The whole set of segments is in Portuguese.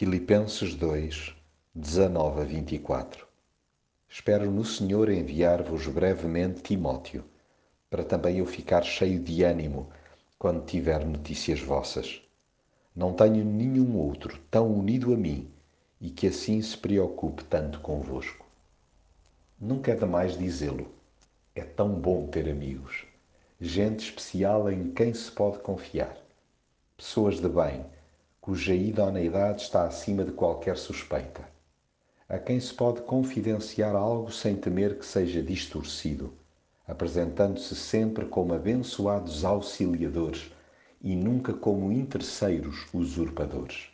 Filipenses 2, 19 a 24 Espero no Senhor enviar-vos brevemente Timóteo, para também eu ficar cheio de ânimo quando tiver notícias vossas. Não tenho nenhum outro tão unido a mim e que assim se preocupe tanto convosco. Nunca é demais dizê-lo. É tão bom ter amigos, gente especial em quem se pode confiar, pessoas de bem, cuja idoneidade está acima de qualquer suspeita a quem se pode confidenciar algo sem temer que seja distorcido, apresentando-se sempre como abençoados auxiliadores e nunca como interesseiros usurpadores.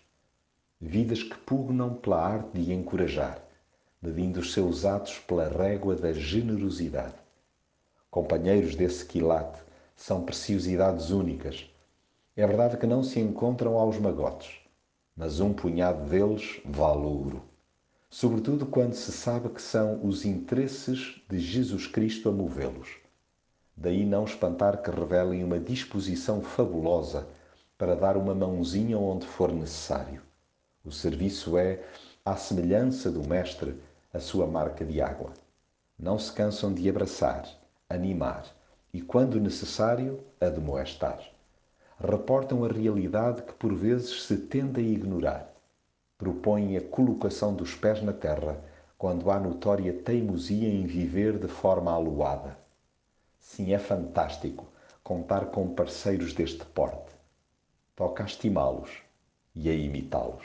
Vidas que pugnam pela arte de encorajar, medindo os seus atos pela régua da generosidade. Companheiros desse quilate são preciosidades únicas. É verdade que não se encontram aos magotes, mas um punhado deles vale ouro sobretudo quando se sabe que são os interesses de Jesus Cristo a movê-los. Daí não espantar que revelem uma disposição fabulosa para dar uma mãozinha onde for necessário. O serviço é, à semelhança do Mestre, a sua marca de água. Não se cansam de abraçar, animar e, quando necessário, admoestar. Reportam a realidade que por vezes se tende a ignorar propõem a colocação dos pés na terra quando há notória teimosia em viver de forma aluada. Sim, é fantástico contar com parceiros deste porte. Toca a estimá-los e a imitá-los.